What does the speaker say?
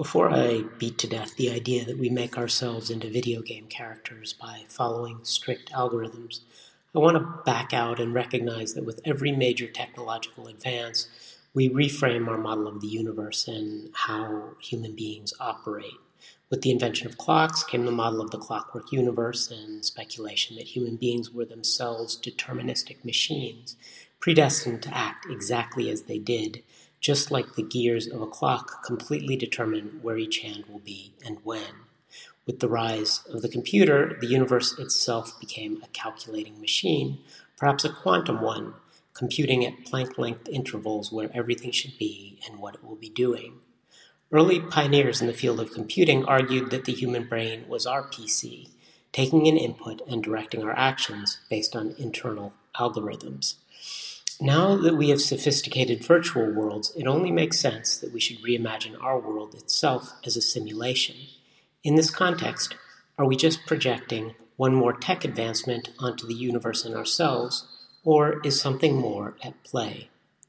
Before I beat to death the idea that we make ourselves into video game characters by following strict algorithms, I want to back out and recognize that with every major technological advance, we reframe our model of the universe and how human beings operate. With the invention of clocks came the model of the clockwork universe and speculation that human beings were themselves deterministic machines, predestined to act exactly as they did, just like the gears of a clock completely determine where each hand will be and when. With the rise of the computer, the universe itself became a calculating machine, perhaps a quantum one, computing at Planck length intervals where everything should be and what it will be doing. Early pioneers in the field of computing argued that the human brain was our PC, taking an input and directing our actions based on internal algorithms. Now that we have sophisticated virtual worlds, it only makes sense that we should reimagine our world itself as a simulation. In this context, are we just projecting one more tech advancement onto the universe and ourselves, or is something more at play?